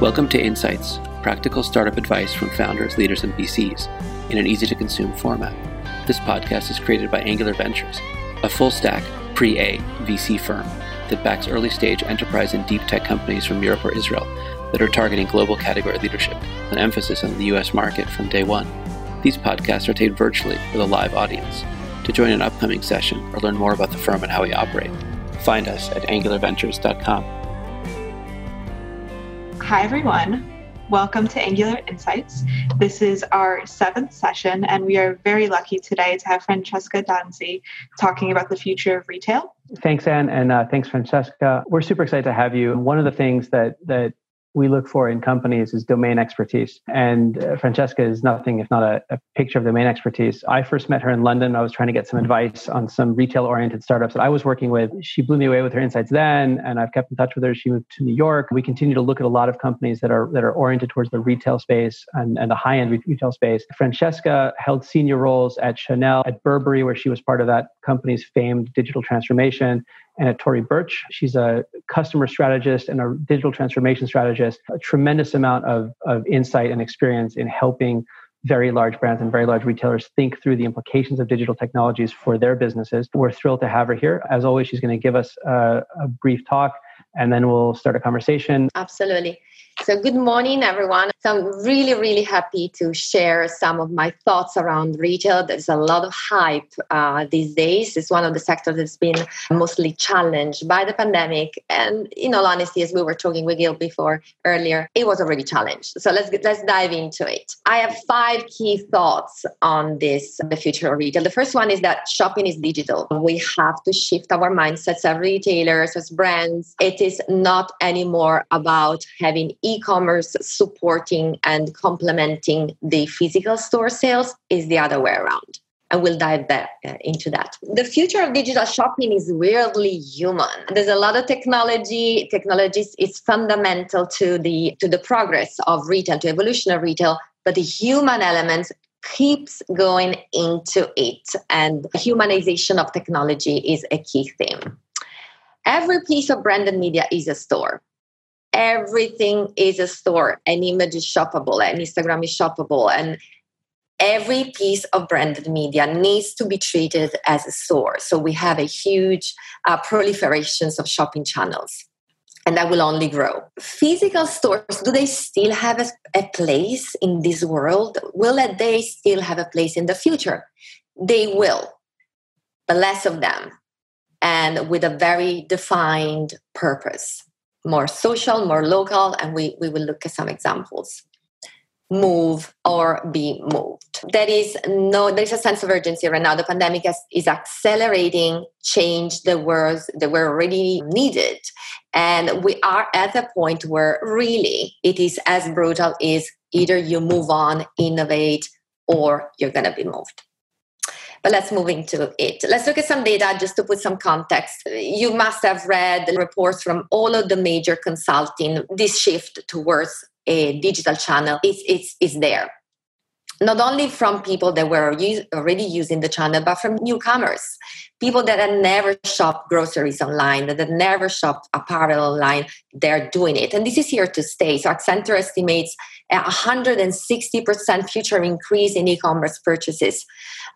Welcome to Insights, practical startup advice from founders, leaders, and VCs in an easy to consume format. This podcast is created by Angular Ventures, a full stack, pre A VC firm that backs early stage enterprise and deep tech companies from Europe or Israel that are targeting global category leadership, an emphasis on the US market from day one. These podcasts are taped virtually with a live audience. To join an upcoming session or learn more about the firm and how we operate, find us at angularventures.com. Hi, everyone. Welcome to Angular Insights. This is our seventh session, and we are very lucky today to have Francesca Danzi talking about the future of retail. Thanks, Anne, and uh, thanks, Francesca. We're super excited to have you. One of the things that that we look for in companies is domain expertise. And uh, Francesca is nothing if not a, a, picture of domain expertise. I first met her in London. I was trying to get some advice on some retail oriented startups that I was working with. She blew me away with her insights then, and I've kept in touch with her. She moved to New York. We continue to look at a lot of companies that are that are oriented towards the retail space and, and the high end retail space. Francesca held senior roles at Chanel, at Burberry, where she was part of that company's famed digital transformation and at Tory Burch. She's a customer strategist and a digital transformation strategist, a tremendous amount of, of insight and experience in helping very large brands and very large retailers think through the implications of digital technologies for their businesses. We're thrilled to have her here. As always, she's going to give us a, a brief talk and then we'll start a conversation. Absolutely. So, good morning, everyone. So, I'm really, really happy to share some of my thoughts around retail. There's a lot of hype uh, these days. It's one of the sectors that's been mostly challenged by the pandemic. And, in all honesty, as we were talking with Gil before earlier, it was already challenged. So, let's let's dive into it. I have five key thoughts on this, the future of retail. The first one is that shopping is digital. We have to shift our mindsets as retailers, as brands. It is not anymore about having e-commerce supporting and complementing the physical store sales is the other way around and we'll dive back uh, into that. The future of digital shopping is weirdly human. There's a lot of technology. Technology is fundamental to the to the progress of retail, to evolution of retail, but the human element keeps going into it, and humanization of technology is a key theme. Every piece of branded media is a store everything is a store. An image is shoppable, and Instagram is shoppable, and every piece of branded media needs to be treated as a store. So we have a huge uh, proliferations of shopping channels. And that will only grow. Physical stores, do they still have a, a place in this world? Will they still have a place in the future? They will, but less of them and with a very defined purpose more social, more local, and we, we will look at some examples. Move or be moved. There is no, there's a sense of urgency right now. The pandemic has, is accelerating change that was that were already needed, and we are at a point where really it is as brutal as either you move on, innovate, or you're going to be moved. But let's move into it. Let's look at some data just to put some context. You must have read reports from all of the major consulting. This shift towards a digital channel is it's, it's there not only from people that were already using the channel, but from newcomers, people that had never shopped groceries online, that had never shopped apparel online, they're doing it. And this is here to stay. So Accenture estimates a 160% future increase in e-commerce purchases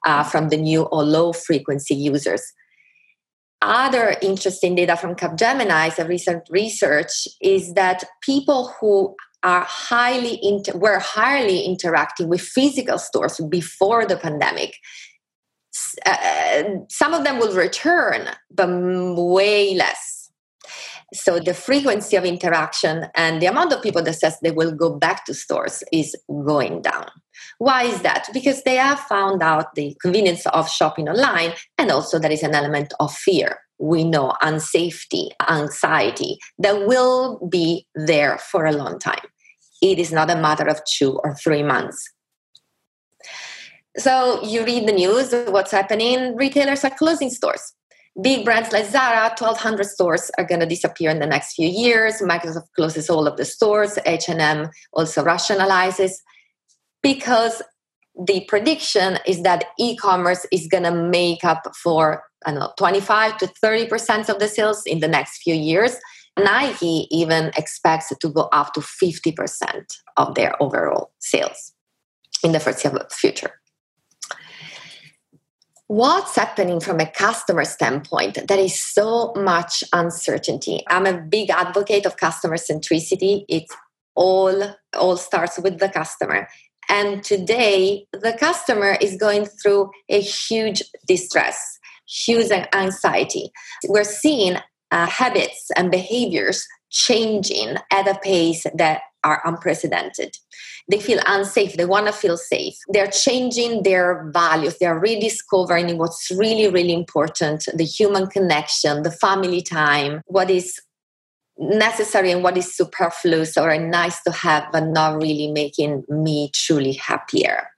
uh, from the new or low frequency users. Other interesting data from Capgemini's recent research, is that people who are highly inter- were highly interacting with physical stores before the pandemic. Uh, some of them will return, but way less. So the frequency of interaction and the amount of people that says they will go back to stores is going down. Why is that? Because they have found out the convenience of shopping online, and also there is an element of fear. We know unsafety, anxiety that will be there for a long time. It is not a matter of two or three months. So you read the news, what's happening? Retailers are closing stores. Big brands like Zara, 1,200 stores are going to disappear in the next few years. Microsoft closes all of the stores. H&M also rationalizes because the prediction is that e-commerce is going to make up for I don't know 25 to 30 percent of the sales in the next few years Nike even expects it to go up to 50% of their overall sales in the foreseeable future. What's happening from a customer standpoint? There is so much uncertainty. I'm a big advocate of customer centricity. It all all starts with the customer. And today, the customer is going through a huge distress, huge anxiety. We're seeing uh, habits and behaviors changing at a pace that are unprecedented. They feel unsafe. They want to feel safe. They're changing their values. They're rediscovering what's really, really important the human connection, the family time, what is necessary and what is superfluous or nice to have, but not really making me truly happier.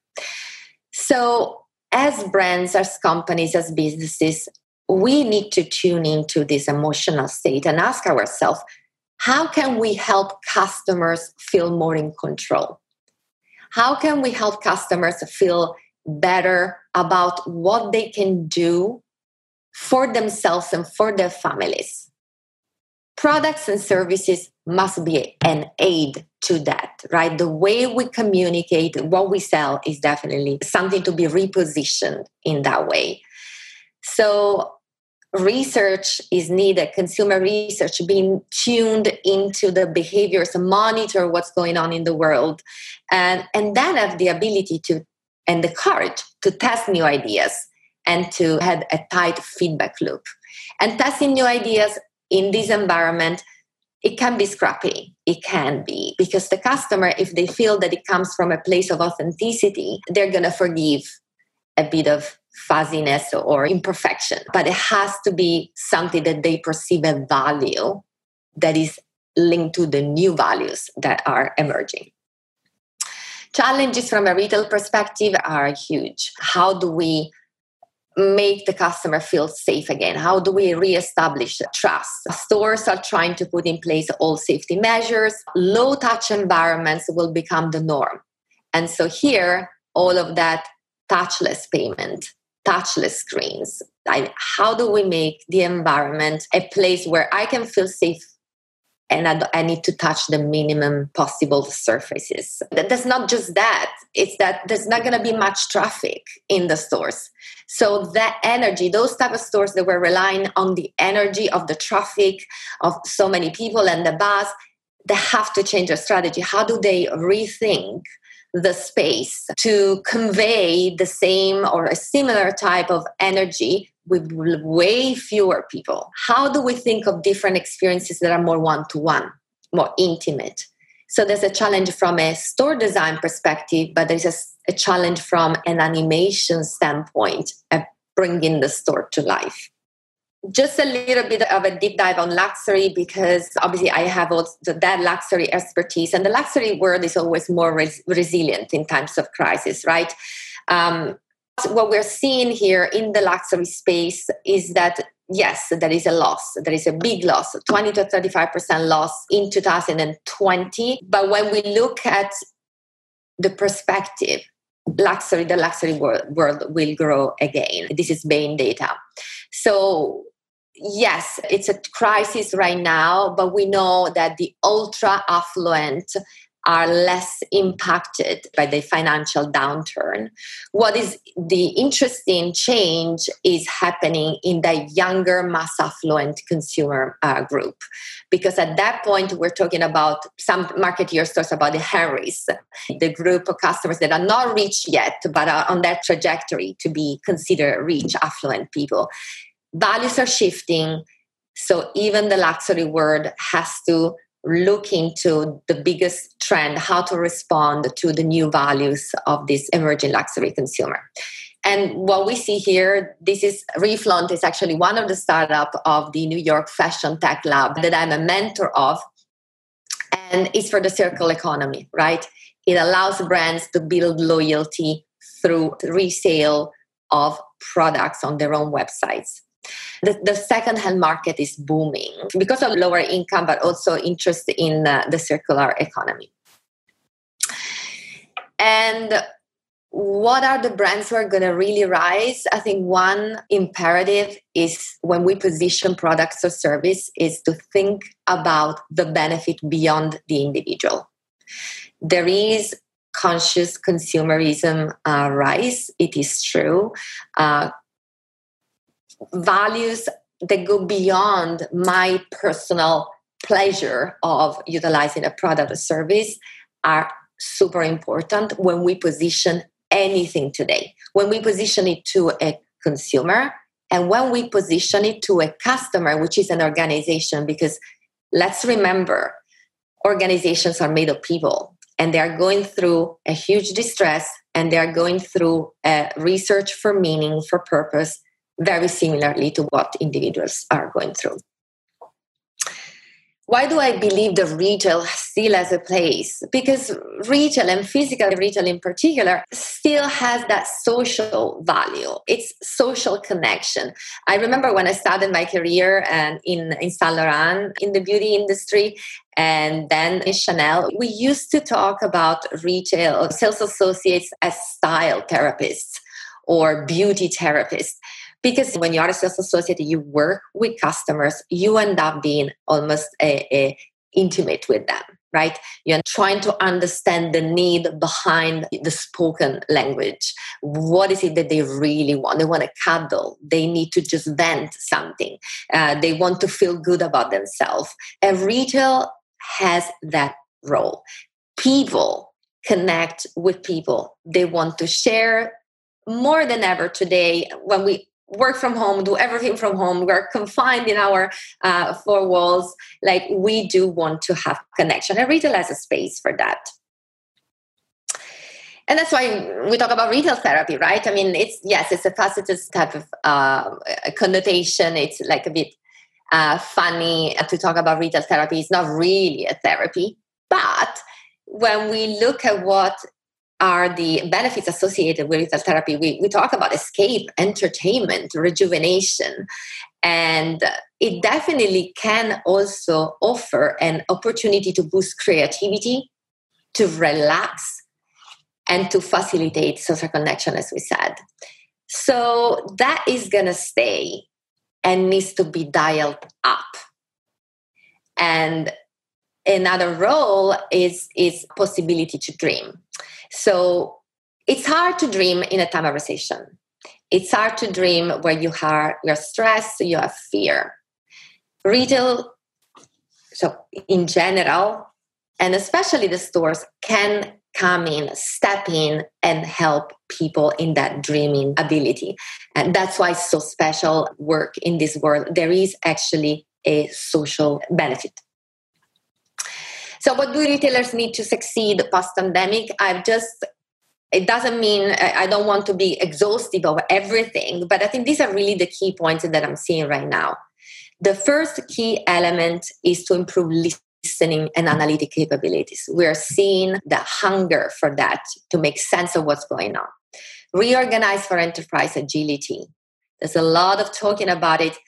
So, as brands, as companies, as businesses, we need to tune into this emotional state and ask ourselves how can we help customers feel more in control? How can we help customers feel better about what they can do for themselves and for their families? Products and services must be an aid to that, right? The way we communicate what we sell is definitely something to be repositioned in that way. So, research is needed, consumer research, being tuned into the behaviors, monitor what's going on in the world, and, and then have the ability to and the courage to test new ideas and to have a tight feedback loop. And testing new ideas in this environment, it can be scrappy. It can be because the customer, if they feel that it comes from a place of authenticity, they're going to forgive a bit of fuzziness or imperfection, but it has to be something that they perceive a value that is linked to the new values that are emerging. Challenges from a retail perspective are huge. How do we make the customer feel safe again? How do we reestablish trust? Stores are trying to put in place all safety measures. Low touch environments will become the norm. And so here, all of that touchless payment touchless screens. How do we make the environment a place where I can feel safe and I, I, need to touch the minimum possible surfaces. That's not just that, it's that there's not going to be much traffic in the stores. So that energy, those type of stores that were relying on the energy of the traffic, of so many people and the bus, they have to change their strategy. How do they rethink the space to convey the same or a similar type of energy with way fewer people. How do we think of different experiences that are more one to one, more intimate? So there's a challenge from a store design perspective, but there's a, a challenge from an animation standpoint of bringing the store to life just a little bit of a deep dive on luxury because obviously I have also that luxury expertise, and the luxury world is always more res- resilient in times of crisis, right? Um, what we're seeing here in the luxury space is that yes, there is a loss. There is a big loss, 20 to 35% loss in 2020. But when we look at the perspective, luxury, the luxury world, world will grow again. This is Bain data. So yes, it's a crisis right now, but we know that the ultra affluent are less impacted by the financial downturn. What is the interesting change is happening in the younger mass affluent consumer uh, group. Because at that point, we're talking about some marketeers talk about the Henrys, the group of customers that are not rich yet, but are on that trajectory to be considered rich, affluent people values are shifting. So even the luxury world has to look into the biggest trend, how to respond to the new values of this emerging luxury consumer. And what we see here, this is Reflaunt is actually one of the startup of the New York Fashion Tech Lab that I'm a mentor of. And it's for the circle economy, right? It allows brands to build loyalty through resale of products on their own websites. The, the second-hand market is booming because of lower income, but also interest in uh, the circular economy. And what are the brands who are going to really rise? I think one imperative is when we position products or service is to think about the benefit beyond the individual. There is conscious consumerism uh, rise. It is true. Uh, values that go beyond my personal pleasure of utilizing a product or service are super important when we position anything today. When we position it to a consumer and when we position it to a customer, which is an organization, because let's remember, organizations are made of people and they are going through a huge distress and they are going through a research for meaning, for purpose, very similarly to what individuals are going through why do I believe the retail still has a place? Because retail and physical retail in particular still has that social value. It's social connection. I remember when I started my career and in, in Saint Laurent in the beauty industry and then in Chanel, we used to talk about retail sales associates as style therapists or beauty therapists because when you are a sales associate you work with customers you end up being almost a, a intimate with them right? You're trying to understand the need behind the spoken language. What is it that they really want? They want to cuddle. They need to just vent something. Uh, they want to feel good about themselves. And retail has that role. People connect with people. They want to share more than ever today when we work from home, do everything from home. We're confined in our uh, four walls. Like we do want to have connection, and retail has a space for that. And that's why we talk about retail therapy, right? I mean, it's yes, it's a facetious type of uh, connotation. It's like a bit uh, funny to talk about retail therapy. It's not really a therapy, but when we look at what are the benefits associated with retail therapy. We, we talk about escape, entertainment, rejuvenation, and it definitely can also offer an opportunity to boost creativity, to relax, and to facilitate social connection, as we said. So that is going to stay and needs to be dialed up. And another role is is possibility to dream so it's hard to dream in a time of recession. It's hard to dream where you are you're stressed, you have fear. Retail, so in general, and especially the stores can come in, step in, and help people in that dreaming ability. And that's why it's so special work in this world. There is actually a social benefit. So, what do retailers need to succeed post pandemic? I've just it doesn't mean I don't want to be exhaustive of everything, but I think these are really the key points that I'm seeing right now. The first key element is to improve listening and analytic capabilities. We are seeing the hunger for that to make sense of what's going on. Reorganize for enterprise agility. There's a lot of talking about it.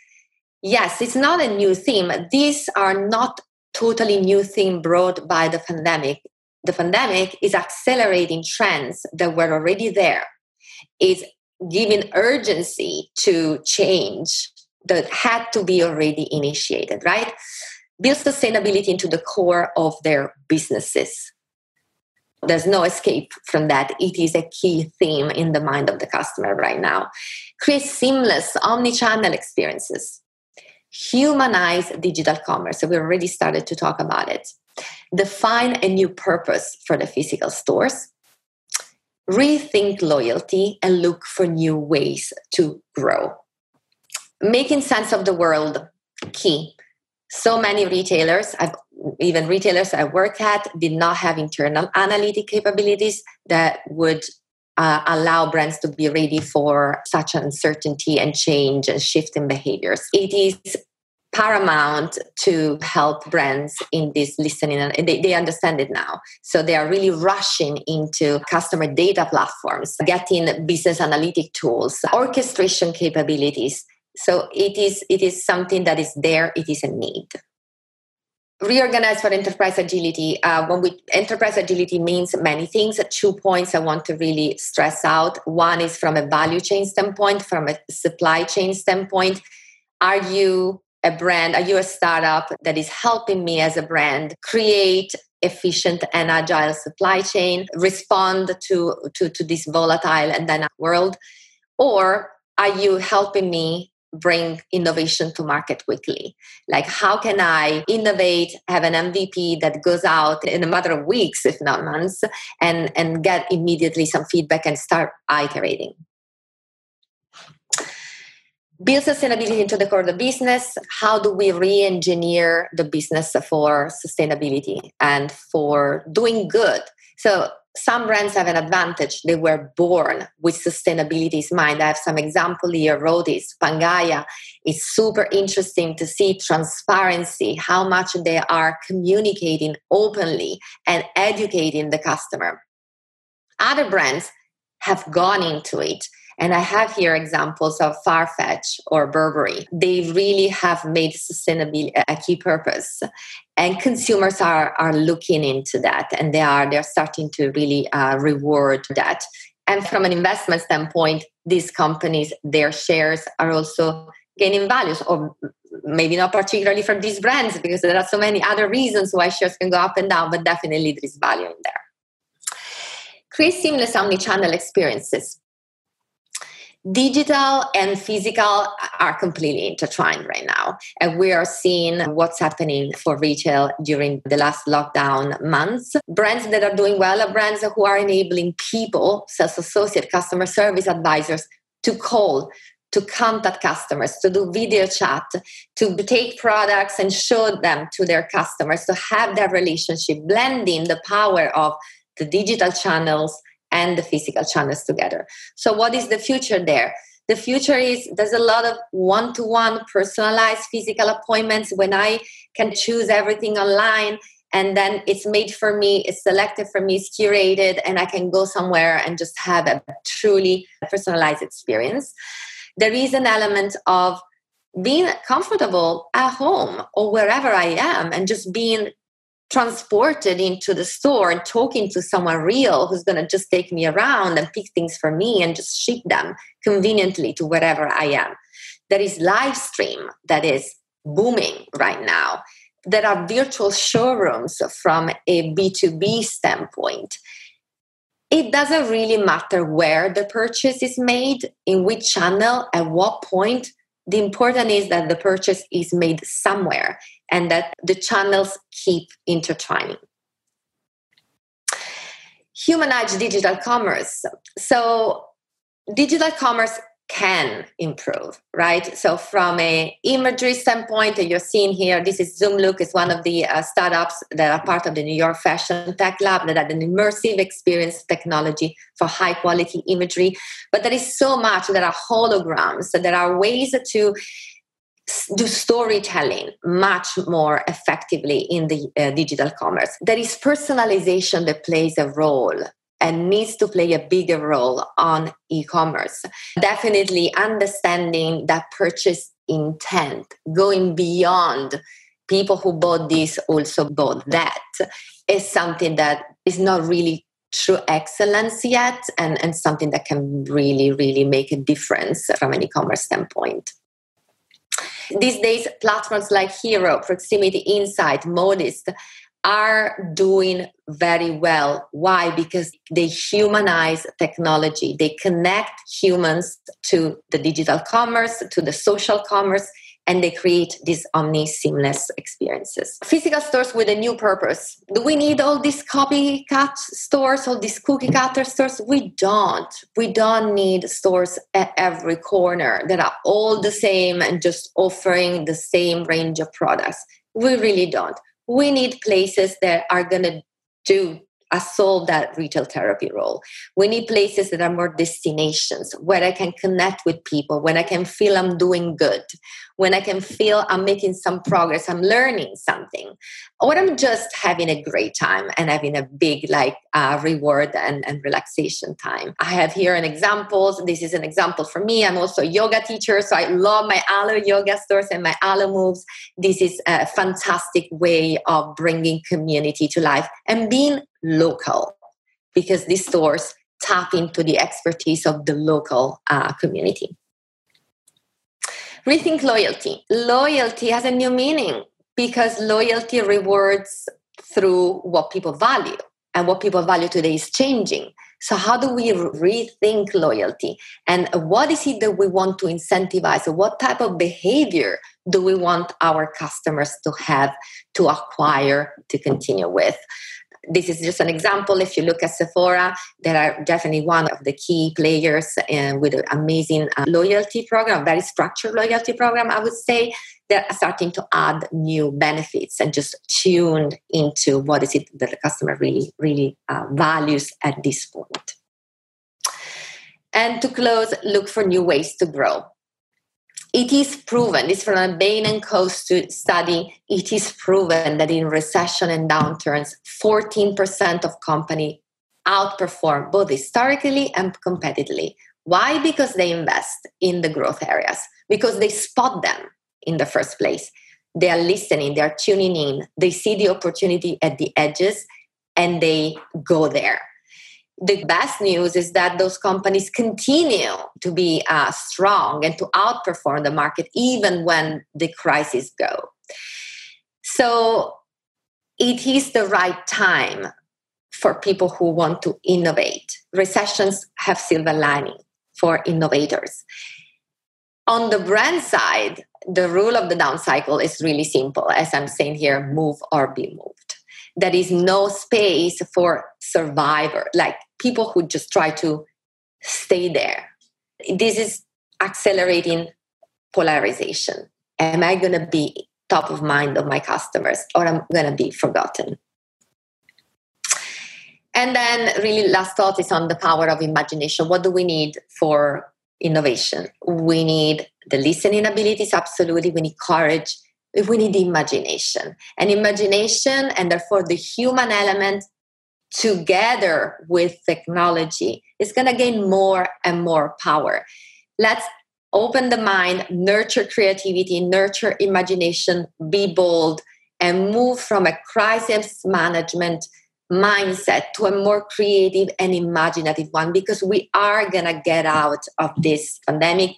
Yes, it's not a new theme. These are not totally new thing brought by the pandemic. The pandemic is accelerating trends that were already there. It's giving urgency to change that had to be already initiated, right? Build sustainability into the core of their businesses. There's no escape from that. It is a key theme in the mind of the customer right now. Create seamless omni channel experiences humanize digital commerce. So we already started to talk about it. Define a new purpose for the physical stores. Rethink loyalty and look for new ways to grow. Making sense of the world, key. So many retailers, I've, even retailers I work at, did not have internal analytic capabilities that would uh, allow brands to be ready for such uncertainty and change and shift in behaviors. It is paramount to help brands in this listening and they, they understand it now. So they are really rushing into customer data platforms getting business analytic tools orchestration capabilities. So it is it is something that is there it is a need reorganize for enterprise agility uh, when we enterprise agility means many things. Two points i want to really stress out. One is from a value chain standpoint from a supply chain standpoint. Are you a brand are you a startup that is helping me as a brand create efficient and agile supply chain respond to to, to this volatile and dynamic world? Or are you helping me bring innovation to market quickly. Like how can i innovate have an mvp that goes out in a matter of weeks if not months and and get immediately some feedback and start iterating? Build sustainability into the core of the business. How do we re-engineer the business for sustainability and for doing good? So some brands have an advantage. They were born with sustainability in mind. I have some example here. Rothy's, Pangaia. It's super interesting to see transparency, how much they are communicating openly and educating the customer. Other brands have gone into it and I have here examples of Farfetch or Burberry. They really have made sustainability a key purpose. And consumers are, are looking into that and they are they're starting to really uh, reward that. And from an investment standpoint, these companies, their shares are also gaining values or maybe not particularly from these brands because there are so many other reasons why shares can go up and down, but definitely there is value in there. Create seamless omni-channel experiences digital and physical are completely intertwined right now. And we are seeing what's happening for retail during the last lockdown months. Brands that are doing well are brands who are enabling people, sales associate, customer service advisors to call, to contact customers, to do video chat, to take products and show them to their customers, to have that relationship, blending the power of the digital channels and the physical channels together. So, what is the future there? The future is there's a lot of one to one personalized physical appointments when I can choose everything online and then it's made for me, it's selected for me, it's curated, and I can go somewhere and just have a truly personalized experience. There is an element of being comfortable at home or wherever I am and just being transported into the store and talking to someone real who's going to just take me around and pick things for me and just ship them conveniently to wherever I am. There is live stream that is booming right now. There are virtual showrooms from a B2B standpoint. It doesn't really matter where the purchase is made, in which channel, at what point. The important is that the purchase is made somewhere and that the channels keep intertwining. Humanized digital commerce. So, digital commerce can improve, right? So from a imagery standpoint, that you're seeing here, this is ZoomLook, is one of the uh, startups that are part of the New York Fashion Tech Lab that had an immersive experience technology for high quality imagery. But there is so much. There are holograms. So there are ways to do storytelling much more effectively in the uh, digital commerce. There is personalization that plays a role and needs to play a bigger role on e-commerce. Definitely understanding that purchase intent, going beyond people who bought this also bought that is something that is not really true excellence yet and, and something that can really, really make a difference from an e-commerce standpoint. These days, platforms like Hero, Proximity Insight, Modest are doing very well. Why? Because they humanize technology. They connect humans to the digital commerce, to the social commerce, and they create these omni seamless experiences. Physical stores with a new purpose. Do we need all these copycat stores, all these cookie cutter stores? We don't. We don't need stores at every corner that are all the same and just offering the same range of products. We really don't. We need places that are going to do solve that retail therapy role. We need places that are more destinations where I can connect with people, when I can feel I'm doing good, when I can feel I'm making some progress, I'm learning something, or I'm just having a great time and having a big like uh, reward and, and relaxation time. I have here an example. This is an example for me. I'm also a yoga teacher, so I love my Alo yoga stores and my Alo moves. This is a fantastic way of bringing community to life and being local because these stores tap into the expertise of the local uh, community. Rethink loyalty. Loyalty has a new meaning because loyalty rewards through what people value, and what people value today is changing. So, how do we rethink loyalty? And what is it that we want to incentivize? What type of behavior do we want our customers to have to acquire to continue with? This is just an example. If you look at Sephora, they are definitely one of the key players uh, with an amazing uh, loyalty program, very structured loyalty program, I would say. They're starting to add new benefits and just tuned into what is it that the customer really, really uh, values at this point. And to close, look for new ways to grow it is proven, it's from a Bain and Co study, it is proven that in recession and downturns, 14% of company outperform both historically and competitively. Why? Because they invest in the growth areas, because they spot them in the first place. They are listening, they are tuning in, they see the opportunity at the edges, and they go there the best news is that those companies continue to be uh, strong and to outperform the market even when the crises go. So it is the right time for people who want to innovate. Recessions have silver lining for innovators. On the brand side the rule of the down cycle is really simple as i'm saying here move or be moved there is no space for survivor like people who just try to stay there. This is accelerating polarization. Am i going to be top of mind of my customers or i'm going to be forgotten? And then really last thought is on the power of imagination. What do we need for innovation? We need the listening abilities absolutely. We need courage we need imagination. And imagination and therefore the human element together with technology is going to gain more and more power. Let's open the mind nurture creativity nurture imagination be bold and move from a crisis management mindset to a more creative and imaginative one because we are going to get out of this pandemic.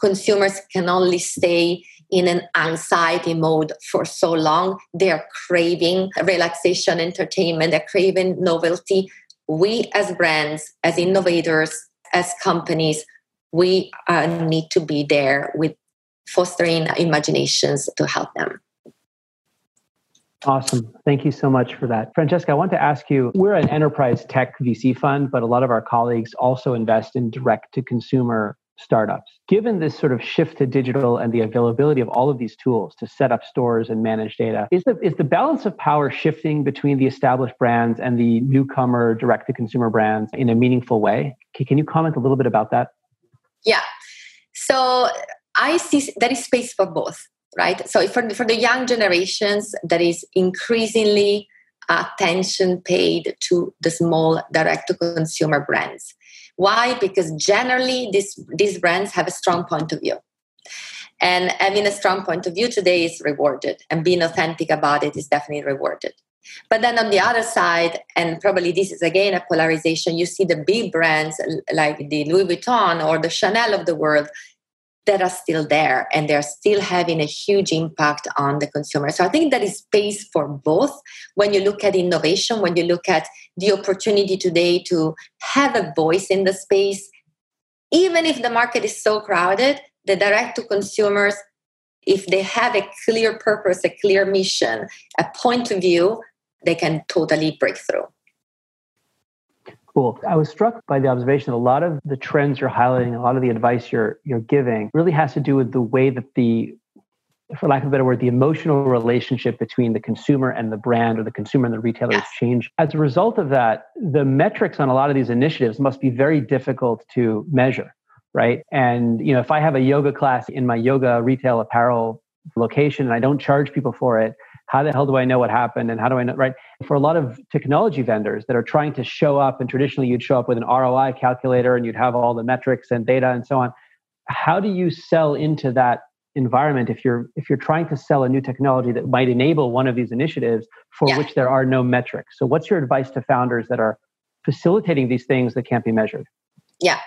Consumers can only stay in an anxiety mode for so long. They're craving relaxation, entertainment, they're craving novelty. We, as brands, as innovators, as companies, we uh, need to be there with fostering imaginations to help them. Awesome. Thank you so much for that. Francesca, I want to ask you we're an enterprise tech VC fund, but a lot of our colleagues also invest in direct to consumer startups. Given this sort of shift to digital and the availability of all of these tools to set up stores and manage data, is the, is the balance of power shifting between the established brands and the newcomer direct to consumer brands in a meaningful way? Can you comment a little bit about that? Yeah. So I see there is space for both, right? So for for the young generations, there is increasingly attention paid to the small direct to consumer brands why? Because generally these, these brands have a strong point of view. And having a strong point of view today is rewarded, and being authentic about it is definitely rewarded. But then on the other side, and probably this is again a polarization, you see the big brands like the Louis Vuitton or the Chanel of the world that are still there and they're still having a huge impact on the consumer. So I think there is space for both when you look at innovation, when you look at the opportunity today to have a voice in the space. Even if the market is so crowded, the direct to consumers, if they have a clear purpose, a clear mission, a point of view, they can totally break through. Cool. I was struck by the observation that a lot of the trends you're highlighting, a lot of the advice you're you're giving really has to do with the way that the for lack of a better word, the emotional relationship between the consumer and the brand or the consumer and the retailer yes. has changed. As a result of that, the metrics on a lot of these initiatives must be very difficult to measure, right? And you know, if I have a yoga class in my yoga retail apparel location and I don't charge people for it, how the hell do I know what happened and how do I know, right? For a lot of technology vendors that are trying to show up, and traditionally you'd show up with an ROI calculator and you'd have all the metrics and data and so on. How do you sell into that environment if you're if you're trying to sell a new technology that might enable one of these initiatives for yeah. which there are no metrics so what's your advice to founders that are facilitating these things that can't be measured yeah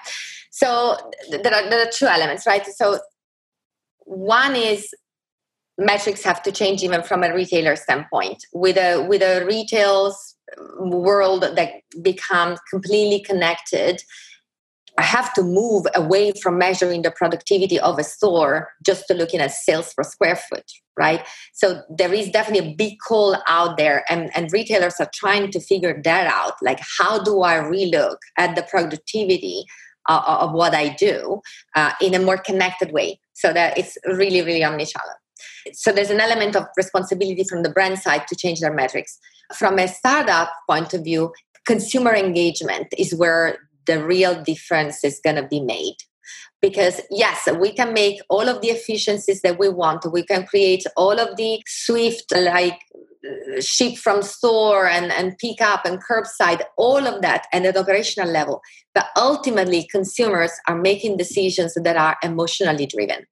so there are, there are two elements right so one is metrics have to change even from a retailer standpoint with a with a retail's world that becomes completely connected I have to move away from measuring the productivity of a store just to looking at sales per square foot, right? So there is definitely a big call out there, and, and retailers are trying to figure that out. Like, how do I relook at the productivity uh, of what I do uh, in a more connected way so that it's really, really omnichannel? So there's an element of responsibility from the brand side to change their metrics. From a startup point of view, consumer engagement is where the real difference is going to be made. Because yes we can make all of the efficiencies that we want. We can create all of the swift like ship from store and, and pick up and curbside all of that at an operational level. But ultimately consumers are making decisions that are emotionally driven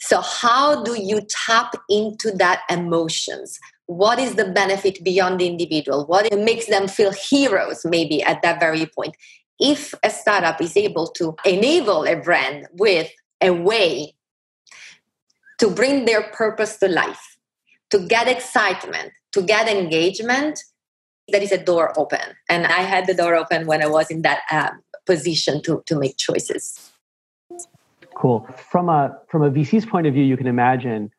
so how do you tap into that emotions what is the benefit beyond the individual what makes them feel heroes maybe at that very point if a startup is able to enable a brand with a way to bring their purpose to life, to get excitement, to get engagement, there is a door open. And I had the door open when I was in that uh, position to, to make choices. Cool. From a from a VC's point of view, you can imagine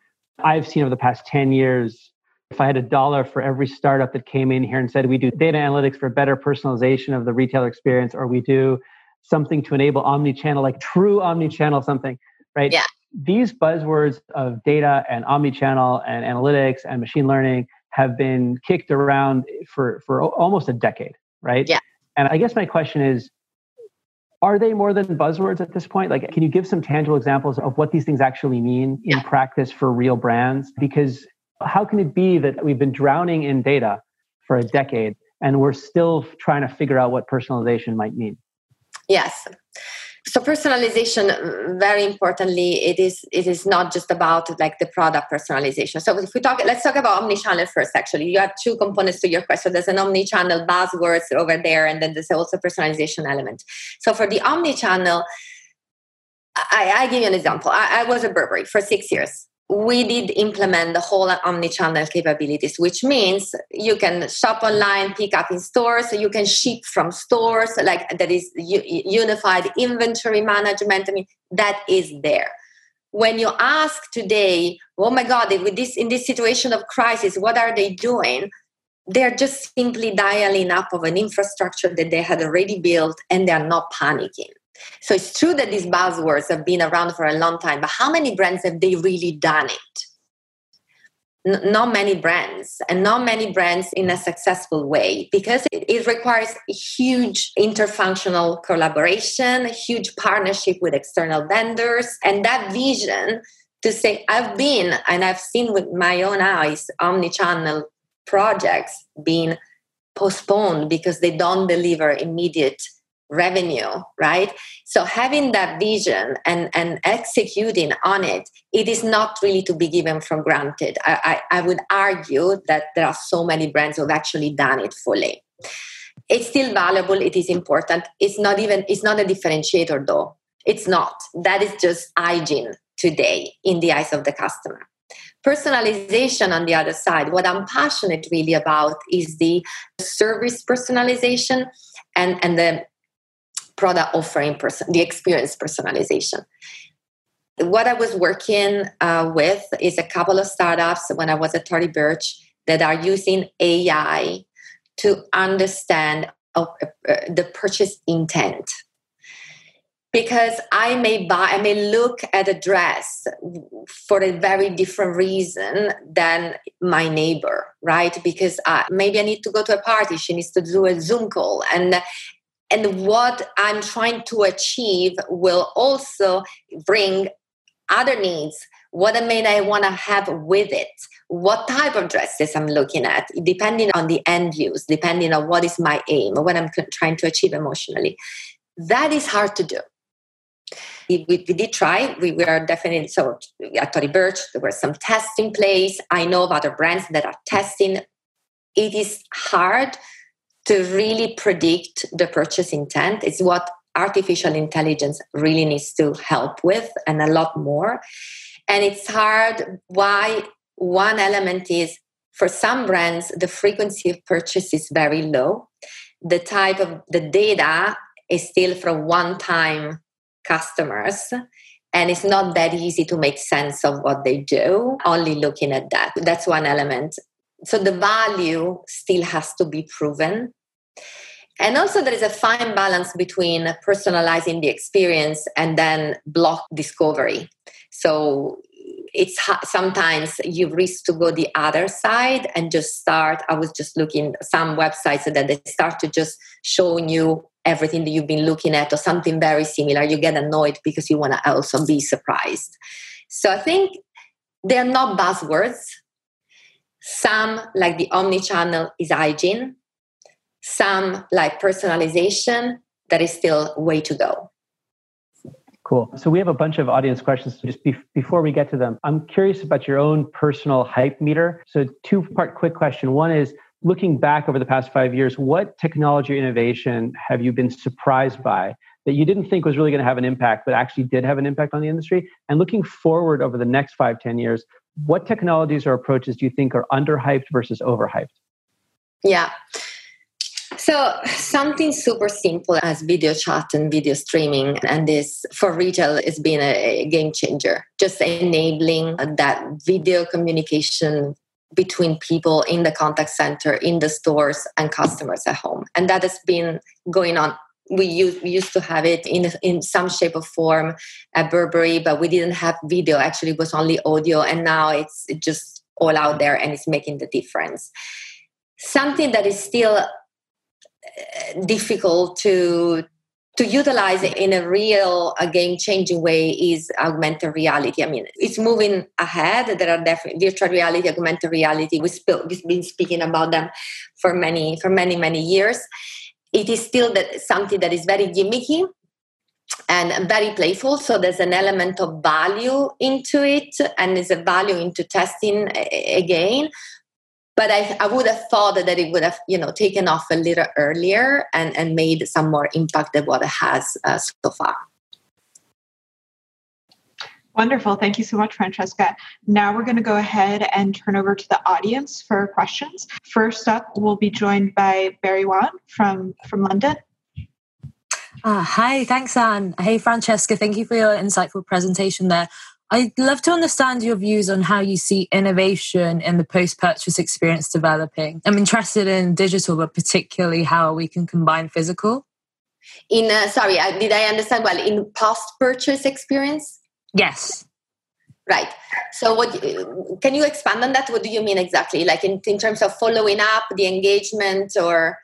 I've seen over the past 10 years if I had a dollar for every startup that came in here and said we do data analytics for better personalization of the retailer experience, or we do something to enable omni-channel, like true omni-channel something, right? Yeah. These buzzwords of data and omni-channel and analytics and machine learning have been kicked around for, for almost a decade, right? Yeah. And I guess my question is, are they more than buzzwords at this point? Like, can you give some tangible examples of what these things actually mean in yeah. practice for real brands? Because how can it be that we've been drowning in data for a decade and we're still trying to figure out what personalization might mean? Yes. So personalization, very importantly, it is it is not just about like the product personalization. So if we talk, let's talk about omnichannel first. Actually, you have two components to your question. There's an omnichannel buzzwords over there, and then there's also personalization element. So for the omnichannel, I, I give you an example. I, I was at Burberry for six years we did implement the whole omni-channel capabilities, which means you can shop online, pick up in stores, you can ship from stores, like that is unified inventory management. I mean, that is there. When you ask today, oh my God, with this in this situation of crisis, what are they doing? They're just simply dialing up of an infrastructure that they had already built and they're not panicking so it's true that these buzzwords have been around for a long time, but how many brands have they really done it? N- not many brands, and not many brands in a successful way because it, it requires huge interfunctional collaboration, huge partnership with external vendors, and that vision to say, I've been and I've seen with my own eyes omni-channel projects being postponed because they don't deliver immediate revenue right? So having that vision and and executing on it it is not really to be given for granted. I i, I would argue that there are so many brands who have actually done it fully. It's still valuable it is important. It's not even it's not a differentiator though. It's not. That is just hygiene today in the eyes of the customer. Personalization on the other side what i'm passionate really about is the service personalization and and the product offering, person, the experience personalization. What I was working uh, with is a couple of startups when I was at Tory Burch that are using AI to understand uh, uh, the purchase intent. because I may buy, I may look at a dress for a very different reason than my neighbor, right? Because uh, maybe I need to go to a party, she needs to do a Zoom call, and and what I'm trying to achieve will also bring other needs. What I mean, I want to have with it. What type of dresses I'm looking at, depending on the end use, depending on what is my aim, what I'm trying to achieve emotionally. That is hard to do we, we, did try. We were definitely so at Tory Burch. There were some tests in place. I know of other brands that are testing. It is hard to really predict the purchase intent. It's what artificial intelligence really needs to help with, and a lot more. And it's hard. Why? One element is for some brands, the frequency of purchase is very low. The type of the data is still from one time customers and it's not that easy to make sense of what they do only looking at that that's one element so the value still has to be proven. And also there is a fine balance between personalizing the experience and then block discovery. So it's sometimes you risk to go the other side and just start i was just looking some websites that they start to just showing you everything that you've been looking at or something very similar. You get annoyed because you want to also be surprised. So i think they're not buzzwords some like the omni-channel is hygiene some like personalization that is still way to go Cool. So we have a bunch of audience questions. Just be- before we get to them, I'm curious about your own personal hype meter. So two part quick question. One is looking back over the past five years, what technology innovation have you been surprised by that you didn't think was really going to have an impact, but actually did have an impact on the industry? And looking forward over the next five, ten years, what technologies or approaches do you think are underhyped versus overhyped? Yeah. So something super simple as video chat and video streaming, and this for retail has been a game changer. Just enabling that video communication between people in the contact center, in the stores, and customers at home, and that has been going on. We used, we used to have it in in some shape or form at Burberry, but we didn't have video. Actually, it was only audio, and now it's just all out there, and it's making the difference. Something that is still uh, difficult to to utilize in a real a game changing way is augmented reality i mean it's moving ahead there are definitely virtual reality augmented reality we sp- we've been speaking about them for many for many many years it is still that something that is very gimmicky and very playful. So there's an element of value into it and there's a value into testing again. But I, I would have thought that it would have you know taken off a little earlier and, and made some more impact than what it has uh, so far Wonderful. Thank you so much, Francesca. Now we're going to go ahead and turn over to the audience for questions. First up, we'll be joined by Barry Wan from, from London. Uh, hi, thanks, Anne. Hey, Francesca. Thank you for your insightful presentation there. I'd love to understand your views on how you see innovation in the post purchase experience developing. I'm interested in digital, but particularly how we can combine physical. In uh, sorry, I, did I understand well? In post purchase experience? Yes. Right. So, what can you expand on that? What do you mean exactly? Like in, in terms of following up, the engagement, or?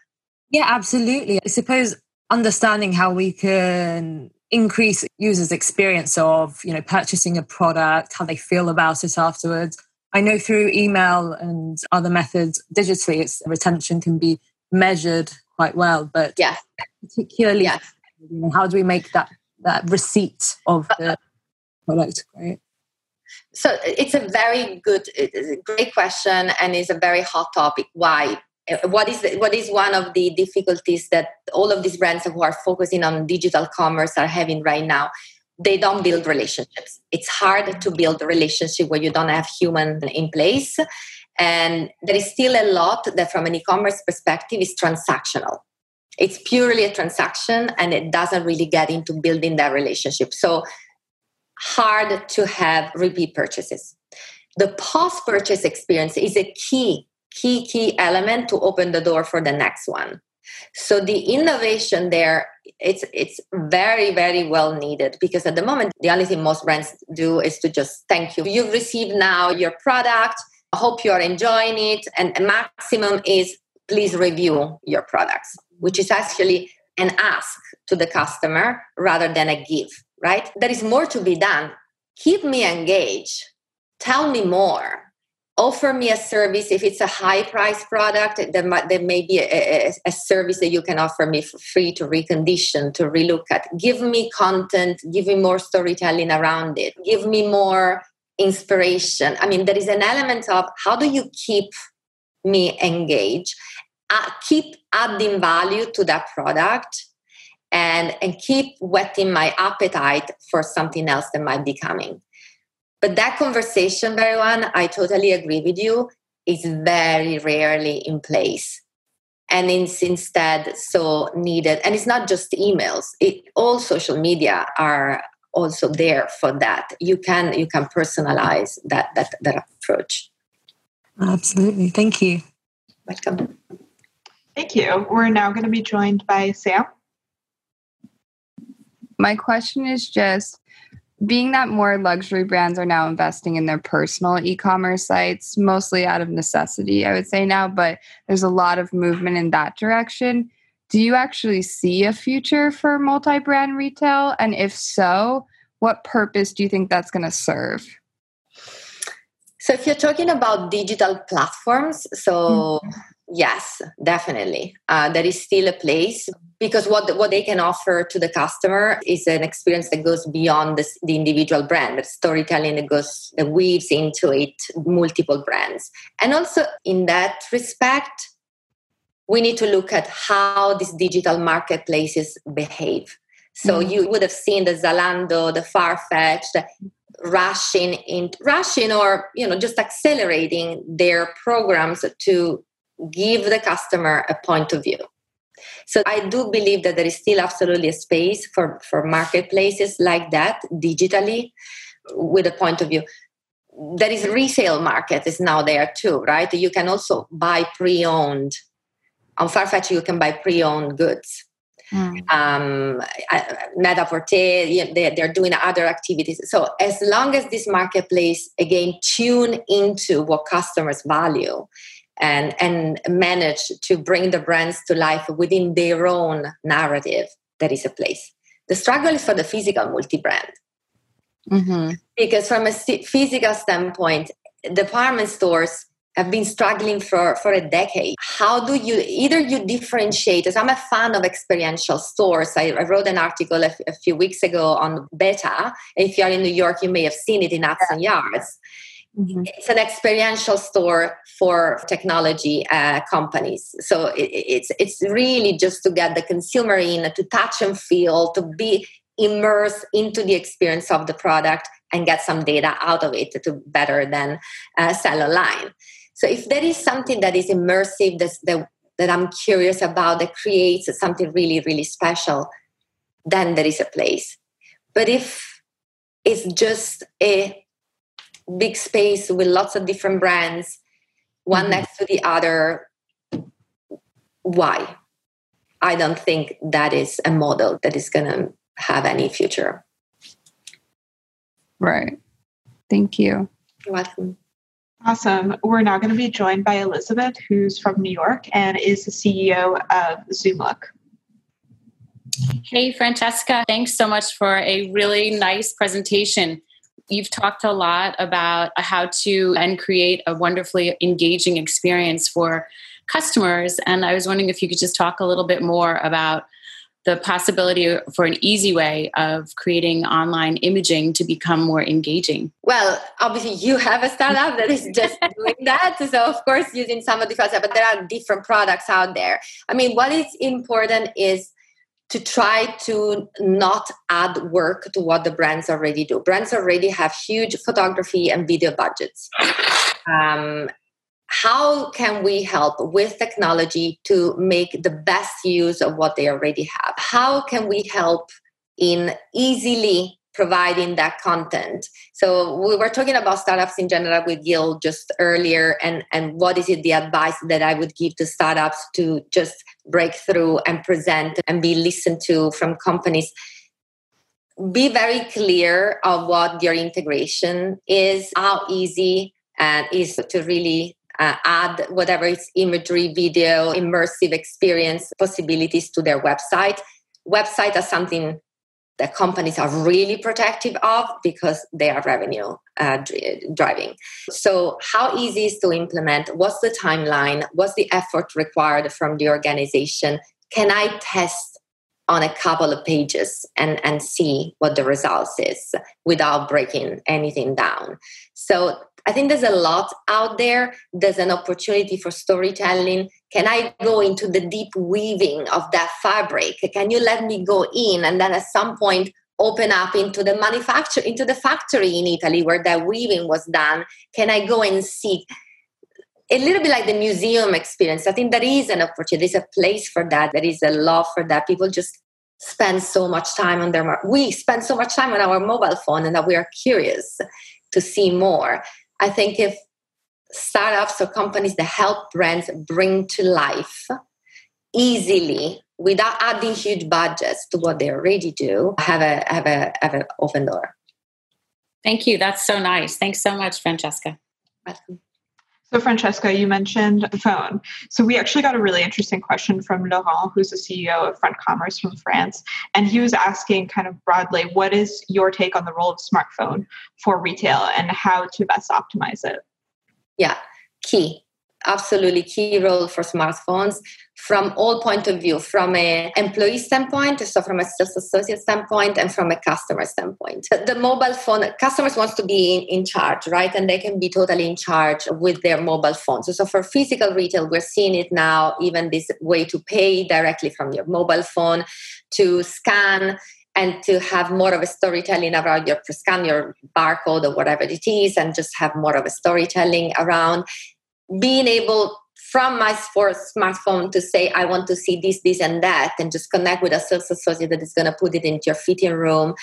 Yeah, absolutely. I suppose understanding how we can increase users experience of you know purchasing a product how they feel about it afterwards i know through email and other methods digitally its retention can be measured quite well but yeah particularly yeah. How do we make that that receipt of uh, the product great so it's a very good a great question and it's a very hot topic. Why? What is what is one of the difficulties that all of these brands who are focusing on digital commerce are having right now? They don't build relationships. It's hard to build a relationship where you don't have human in place and there is still a lot that from an e-commerce perspective is transactional. It's purely a transaction and it doesn't really get into building that relationship. So hard to have repeat purchases. The post purchase experience is a key key key element to open the door for the next one. So the innovation there it's it's very very well needed because at the moment the only thing most brands do is to just thank you. You've received now your product. I hope you are enjoying it. And maximum is please review your products which is actually an ask to the customer rather than a give right? There is more to be done. Keep me engaged. Tell me more. Offer me a service if it's a high price product there, there may be a, a, a, service that you can offer me for free to recondition to relook at. Give me content. Give me more storytelling around it. Give me more inspiration. I mean there is an element of how do you keep me engaged? Uh, keep adding value to that product and and keep whetting my appetite for something else that might be coming but that conversation, one, I totally agree with you, is very rarely in place. And it's instead so needed. And it's not just emails, it, all social media are also there for that. You can you can personalize that that, that approach. Absolutely. Thank you. Welcome. Thank you. We're now going to be joined by Sam. My question is just being that more luxury brands are now investing in their personal e-commerce sites mostly out of necessity i would say now but there's a lot of movement in that direction. Do you actually see a future for multi-brand retail? And if so what purpose do you think that's going to serve? So if you're talking about digital platforms so mm-hmm yes definitely. Uh, there is still a place because what what they can offer to the customer is an experience that goes beyond this, the individual brand. Storytelling that goes that weaves into it multiple brands. And also in that respect we need to look at how these digital marketplaces behave. So mm-hmm. you would have seen the zalando the farfetch the rushing in rushing or you know just accelerating their programs to give the customer a point of view. So I do believe that there is still absolutely a space for, for marketplaces like that digitally with a point of view. There is a resale market is now there too, right? You can also buy pre-owned. On Farfetch, you can buy pre-owned goods. Mm. Um, Net-a-Porter, they, they're doing other activities. So as long as this marketplace again tune into what customers value, and and manage to bring the brands to life within their own narrative there is a place the struggle is for the physical multi-brand mm-hmm. because from a physical standpoint department stores have been struggling for, for a decade. How do you either you differentiate? As I'm a fan of experiential stores, I, I wrote an article a, f- a few weeks ago on b8ta. If you're in New York, you may have seen it in Hudson Yards. Mm-hmm. It's an experiential store for technology uh, companies. So it, it's it's really just to get the consumer in, to touch and feel, to be immersed into the experience of the product and get some data out of it to better than uh, sell online. So if there is something that is immersive that, that I'm curious about that creates something really really special, then there is a place. But if it's just a big space with lots of different brands, one mm-hmm. next to the other. Why? I don't think that is a model that is going to have any future. Right. Thank you. You're welcome. Awesome. We're now going to be joined by Elizabeth, who's from New York and is the CEO of Zoomlook. Hey, Francesca. Thanks so much for a really nice presentation. You've talked a lot about how to and create a wonderfully engaging experience for customers. And I was wondering if you could just talk a little bit more about the possibility for an easy way of creating online imaging to become more engaging? Well, obviously, you have a startup that is just doing that. So, of course, using some of the products, but there are different products out there. I mean, what is important is to try to not add work to what the brands already do. Brands already have huge photography and video budgets. Um, how can we help with technology to make the best use of what they already have? How can we help in easily providing that content. So we were talking about startups in general with Gil just earlier, and and what is it the advice that I would give to startups to just break through and present and be listened to from companies. Be very clear of what your integration is, how easy and is to really uh, add whatever it's imagery, video, immersive experience possibilities to their website. Website is something that companies are really protective of because they are revenue uh, driving. So, how easy is to implement? What's the timeline? What's the effort required from the organization? Can I test on a couple of pages and, and see what the results is without breaking anything down? So, I think there's a lot out there. There's an opportunity for storytelling. Can I go into the deep weaving of that fabric? Can you let me go in and then at some point open up into the manufacture, into the factory in Italy where that weaving was done? Can I go and see? A little bit like the museum experience. I think there is an opportunity. There's a place for that. There is a love for that. People just spend so much time on their we spend so much time on our mobile phone and that we are curious to see more I think if startups or companies that help brands bring to life easily without adding huge budgets to what they already do have a have a have an open door thank you that's so nice thanks so much francesca Welcome. So, Francesca, you mentioned a phone. So, we actually got a really interesting question from Laurent, who's the CEO of Front Commerce from France. And he was asking, kind of broadly, what is your take on the role of smartphone for retail and how to best optimize it? Yeah, key absolutely key role for smartphones from all point of view from a employee standpoint so from a sales associate standpoint and from a customer standpoint. The mobile phone customers wants to be in, in charge right? And they can be totally in charge with their mobile phones. So for physical retail we're seeing it now even this way to pay directly from your mobile phone to scan and to have more of a storytelling around your scan your barcode or whatever it is and just have more of a storytelling around. Being able from my smartphone to say i want to see this this and that and just connect with a sales associate that is going to put it into your fitting room.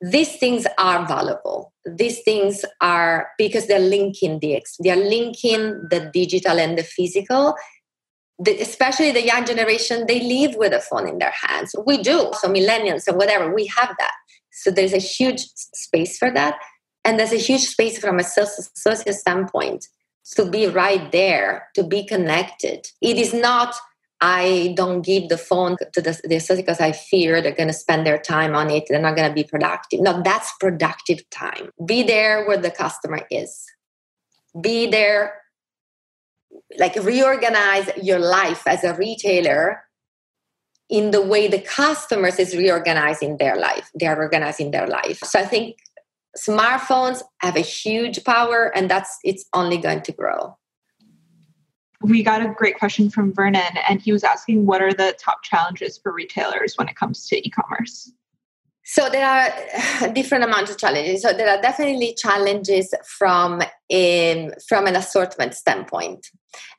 These things are valuable. These things are because they're linking the they're linking the digital and the physical the, especially the young generation they live with a phone in their hands we do so millennials and whatever we have that so there's a huge space for that and there's a huge space from a social standpoint to be right there, to be connected. It is not, I don't give the phone to the, the because I fear they're going to spend their time on it. They're not going to be productive. No, that's productive time. Be there where the customer is. Be there, like reorganize your life as a retailer in the way the customers is reorganizing their life. They are organizing their life. So I think smartphones have a huge power and that's it's only going to grow we got a great question from vernon and he was asking what are the top challenges for retailers when it comes to e-commerce so there are different amounts of challenges. So there are definitely challenges from in, from an assortment standpoint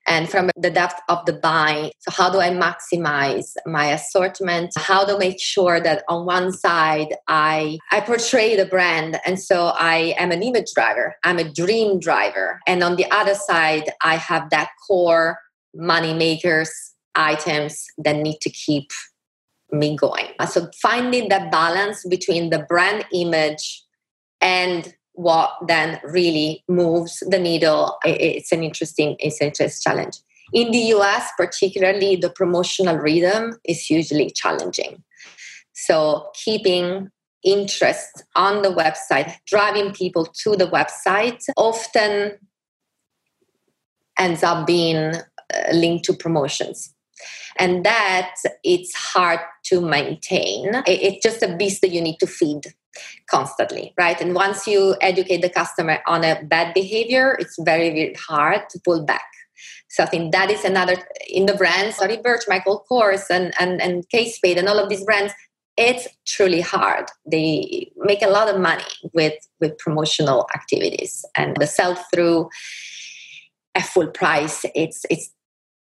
and from the depth of the buy. So how do I maximize my assortment? How to make sure that on one side I I portray the brand and so I am an image driver. I'm a dream driver. And on the other side I have that core money makers items that need to keep me going. So finding that balance between the brand image and what then really moves the needle, it's an interesting, it's an interesting challenge. In the US, particularly, the promotional rhythm is hugely challenging. So keeping interest on the website, driving people to the website, often ends up being uh, linked to promotions and that it's hard to maintain it's just a beast that you need to feed constantly right and once you educate the customer on a bad behavior it's very very hard to pull back so I think that is another in the brands, Tory Burch, Michael Kors, and and and Kate Spade, and all of these brands. It's truly hard. They make a lot of money with with promotional activities and the sell through at full price. It's it's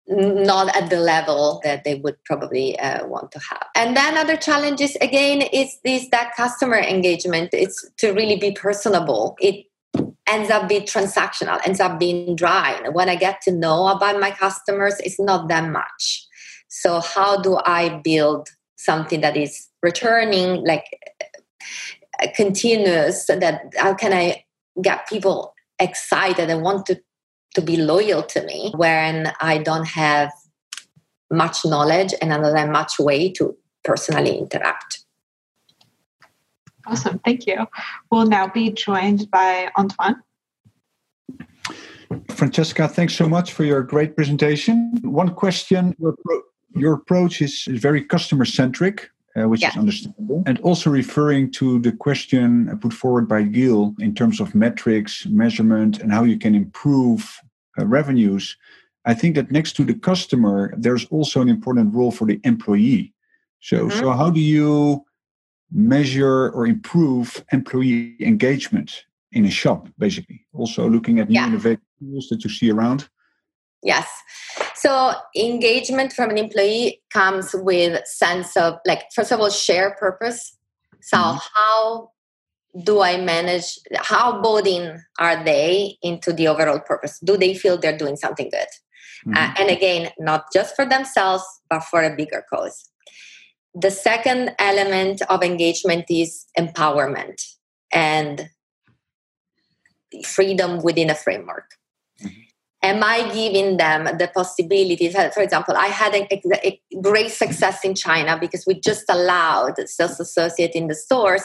not at the level that they would probably uh, want to have. And then other challenges again is this that customer engagement. It's to really be personable. It ends up being transactional, ends up being dry. When I get to know about my customers, it's not that much. So how do I build something that is returning, like continuous? That how can I get people excited and want to to be loyal to me when I don't have much knowledge and I don't have much way to personally interact. Awesome, thank you. We'll now be joined by Antoine. Francesca, thanks so much for your great presentation. One question your, your approach is, is very customer centric, uh, which yeah. is understandable. And also referring to the question put forward by Gil in terms of metrics, measurement, and how you can improve uh, revenues. I think that next to the customer, there's also an important role for the employee. So, mm-hmm. so how do you measure or improve employee engagement in a shop, basically? Also looking at new yeah. innovative tools that you see around. Yes. So engagement from an employee comes with sense of like first of all share purpose. So mm-hmm. how do I manage how bought in are they into the overall purpose? Do they feel they're doing something good? Mm-hmm. Uh, and again, not just for themselves, but for a bigger cause. The second element of engagement is empowerment and freedom within a framework am I giving them the possibilities? For example, I had a, a, great success in China because we just allowed sales associate in the stores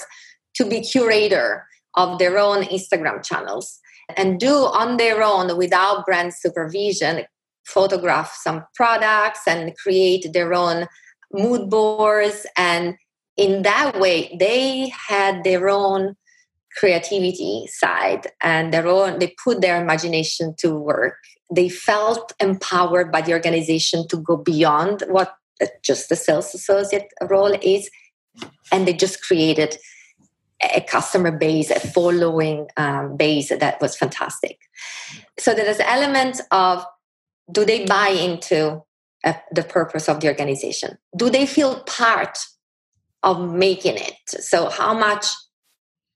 to be curator of their own Instagram channels and do on their own without brand supervision photograph some products and create their own mood boards and in that way they had their own creativity side and their own they put their imagination to work. They felt empowered by the organization to go beyond what just the sales associate role is and they just created a customer base a following um, base that was fantastic. So there's elements of do they buy into uh, the purpose of the organization? Do they feel part of making it? So how much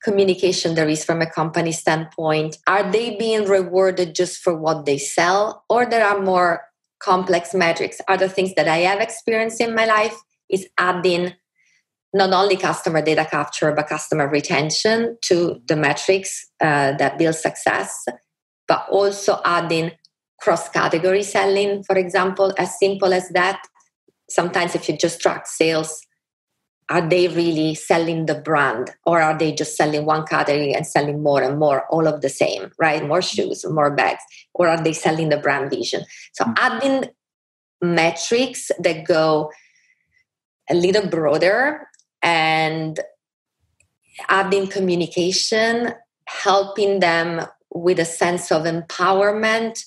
communication there is from a company standpoint. Are they being rewarded just for what they sell or there are more complex metrics? Other things that i have experienced in my life is adding not only customer data capture but customer retention to the metrics uh, that build success but also adding cross category selling for example as simple as that. Sometimes if you just track sales are they really selling the brand or are they just selling one category and selling more and more all of the same right more shoes more bags or are they selling the brand vision so mm-hmm. adding metrics that go a little broader and adding communication helping them with a sense of empowerment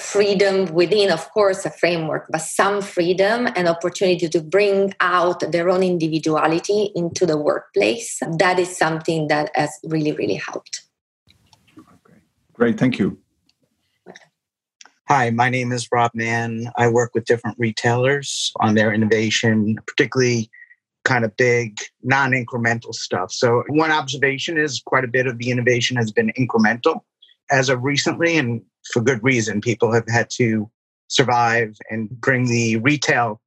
freedom within, of course, a framework, but some freedom and opportunity to bring out their own individuality into the workplace. That is something that has really, really helped. Okay. Great, thank you. Hi, my name is Rob Mann. I work with different retailers on their innovation, particularly kind of big non incremental stuff. So, one observation is quite a bit of the innovation has been incremental as of recently, and for good reason. People have had to survive and bring the retail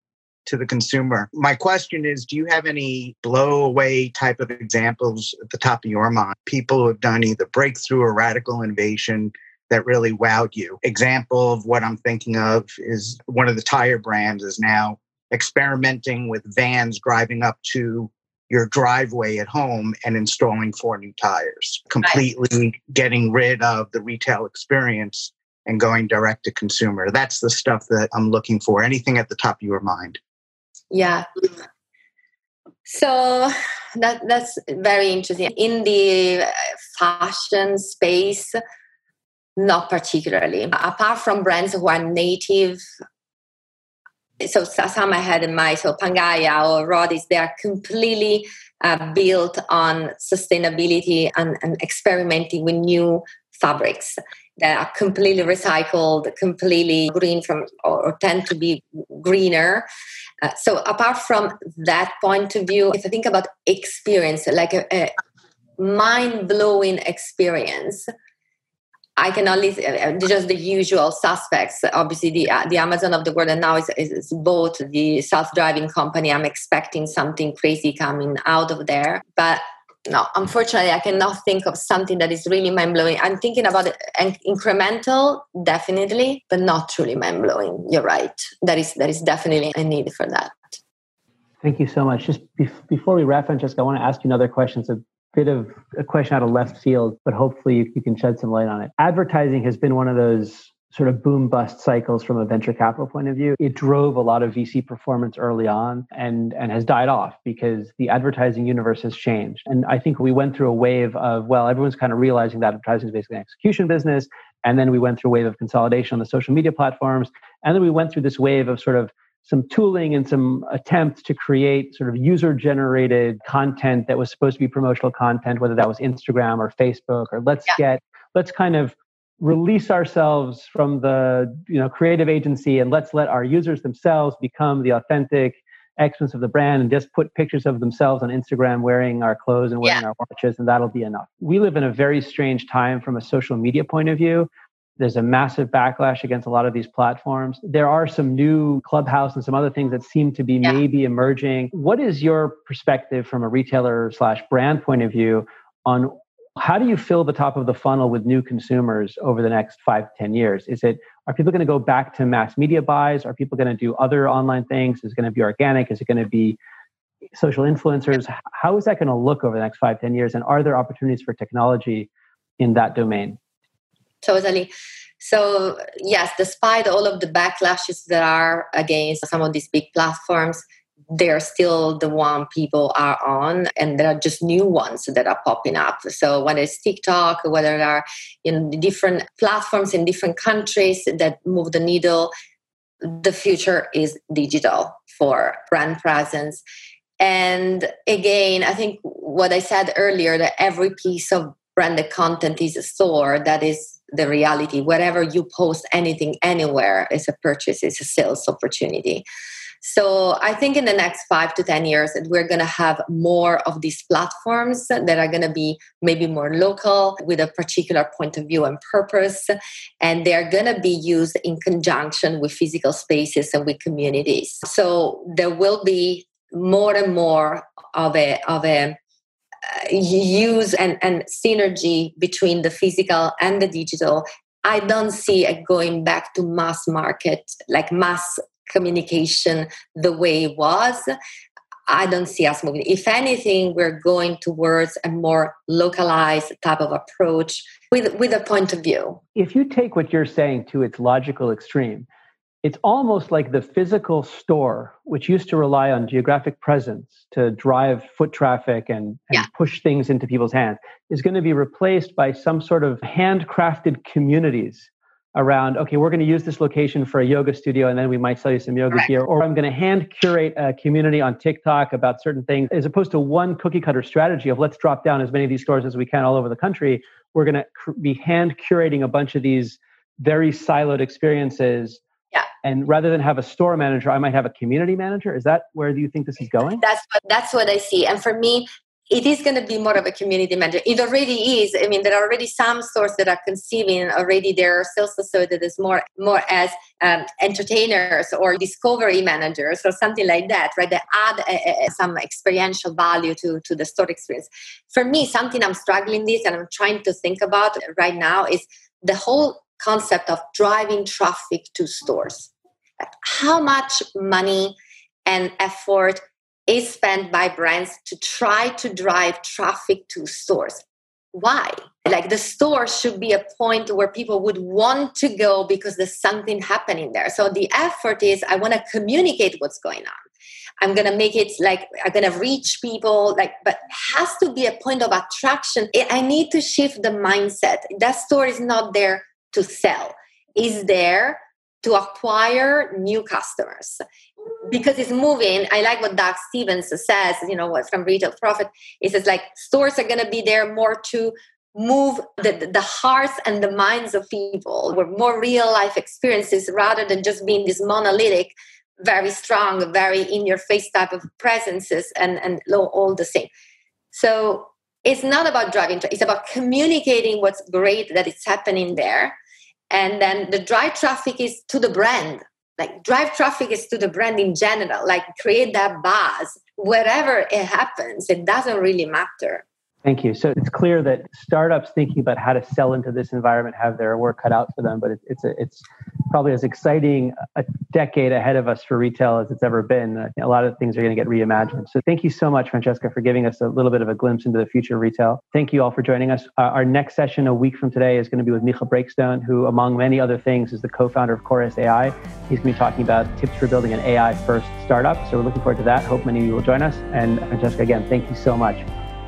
to the consumer. My question is do you have any blow away type of examples at the top of your mind? People who have done either breakthrough or radical innovation that really wowed you. Example of what I'm thinking of is one of the tire brands is now experimenting with vans driving up to your driveway at home and installing four new tires, completely right. getting rid of the retail experience and going direct to consumer. That's the stuff that I'm looking for. Anything at the top of your mind? Yeah. So that that's very interesting. In the uh, fashion space, not particularly. Apart from brands who are native so some I had in mind, so Pangaia or Rothy's, they are completely uh, built on sustainability and, and, experimenting with new fabrics. that are completely recycled, completely green from, or, or tend to be greener. Uh, so apart from that point of view, if I think about experience, like a, a mind-blowing experience, I can only uh, just the usual suspects. Obviously, the uh, the Amazon of the world, and now is, is both the self-driving company. I'm expecting something crazy coming out of there, but no, unfortunately, I cannot think of something that is really mind blowing. I'm thinking about it, incremental, definitely, but not truly mind blowing. You're right. That is that is definitely a need for that. Thank you so much. Just be- before we wrap, Francesca, I want to ask you another question. It's a bit of a question out of left field, but hopefully you, you can shed some light on it. Advertising has been one of those sort of boom bust cycles from a venture capital point of view. It drove a lot of VC performance early on and, and has died off because the advertising universe has changed. And I think we went through a wave of, well, everyone's kind of realizing that advertising is basically an execution business. And then we went through a wave of consolidation on the social media platforms. And then we went through this wave of sort of some tooling and some attempts to create sort of user generated content that was supposed to be promotional content, whether that was Instagram or Facebook or let's yeah. get, let's kind of release ourselves from the you know creative agency and let's let our users themselves become the authentic excellence of the brand and just put pictures of themselves on Instagram wearing our clothes and wearing yeah. our watches and that'll be enough. We live in a very strange time from a social media point of view. There's a massive backlash against a lot of these platforms. There are some new clubhouse and some other things that seem to be yeah. maybe emerging. What is your perspective from a retailer slash brand point of view on how do you fill the top of the funnel with new consumers over the next five to 10 years? Is it, are people going to go back to mass media buys? Are people going to do other online things? Is it going to be organic? Is it going to be social influencers? How is that going to look over the next five, 10 years? And are there opportunities for technology in that domain? Totally. So, yes, despite all of the backlashes that are against some of these big platforms, they're still the one people are on and there are just new ones that are popping up so whether it's tiktok whether there are you know different platforms in different countries that move the needle the future is digital for brand presence and again i think what i said earlier that every piece of branded content is a store that is the reality wherever you post anything anywhere is a purchase is a sales opportunity so I think in the next five to 10 years, we're going to have more of these platforms that are going to be maybe more local with a particular point of view and purpose. And they're going to be used in conjunction with physical spaces and with communities. So there will be more and more of a, of a Uh, use and, and synergy between the physical and the digital I don't see it going back to mass market, like mass communication the way it was, I don't see us moving. If anything, we're going towards a more localized type of approach with, with a point of view. If you take what you're saying to its logical extreme, it's almost like the physical store, which used to rely on geographic presence to drive foot traffic and, and yeah. push things into people's hands, is going to be replaced by some sort of handcrafted communities around okay we're going to use this location for a yoga studio and then we might sell you some yoga gear or i'm going to hand curate a community on tiktok about certain things as opposed to one cookie cutter strategy of let's drop down as many of these stores as we can all over the country we're going to cr- be hand curating a bunch of these very siloed experiences yeah. And rather than have a store manager, I might have a community manager. Is that where do you think this is going? That's what that's what I see. And for me, it is going to be more of a community manager. It already is. I mean, there are already some stores that are conceiving already their sales associates as more more as um, entertainers or discovery managers or something like that, right? That add a, a, some experiential value to to the store experience. For me, something I'm struggling with and I'm trying to think about right now is the whole concept of driving traffic to stores. How much money and effort is spent by brands to try to drive traffic to stores. Why? Like the store should be a point where people would want to go because there's something happening there. So the effort is I want to communicate what's going on. I'm gonna make it like I'm gonna reach people, like, but has to be a point of attraction. I need to shift the mindset. That store is not there to sell, is there to acquire new customers because it's moving. I like what Doug Stephens says, you know, from Retail Prophet. He says like stores are going to be there more to move the, the hearts and the minds of people with more real life experiences rather than just being this monolithic very strong very in your face type of presences and and all the same so it's not about driving it's about communicating what's great that it's happening there and then the drive traffic is to the brand. Like drive traffic is to the brand in general. Like create that buzz wherever it happens it doesn't really matter Thank you. So it's clear that startups thinking about how to sell into this environment have their work cut out for them, but it's it's, a, it's probably as exciting a decade ahead of us for retail as it's ever been. A lot of things are going to get reimagined. So thank you so much, Francesca, for giving us a little bit of a glimpse into the future of retail. Thank you all for joining us. Uh, our next session a week from today is going to be with Michael Breakstone, who, among many other things, is the co-founder of Chorus AI. He's going to be talking about tips for building an AI-first startup. So we're looking forward to that. Hope many of you will join us. And Francesca, again, thank you so much.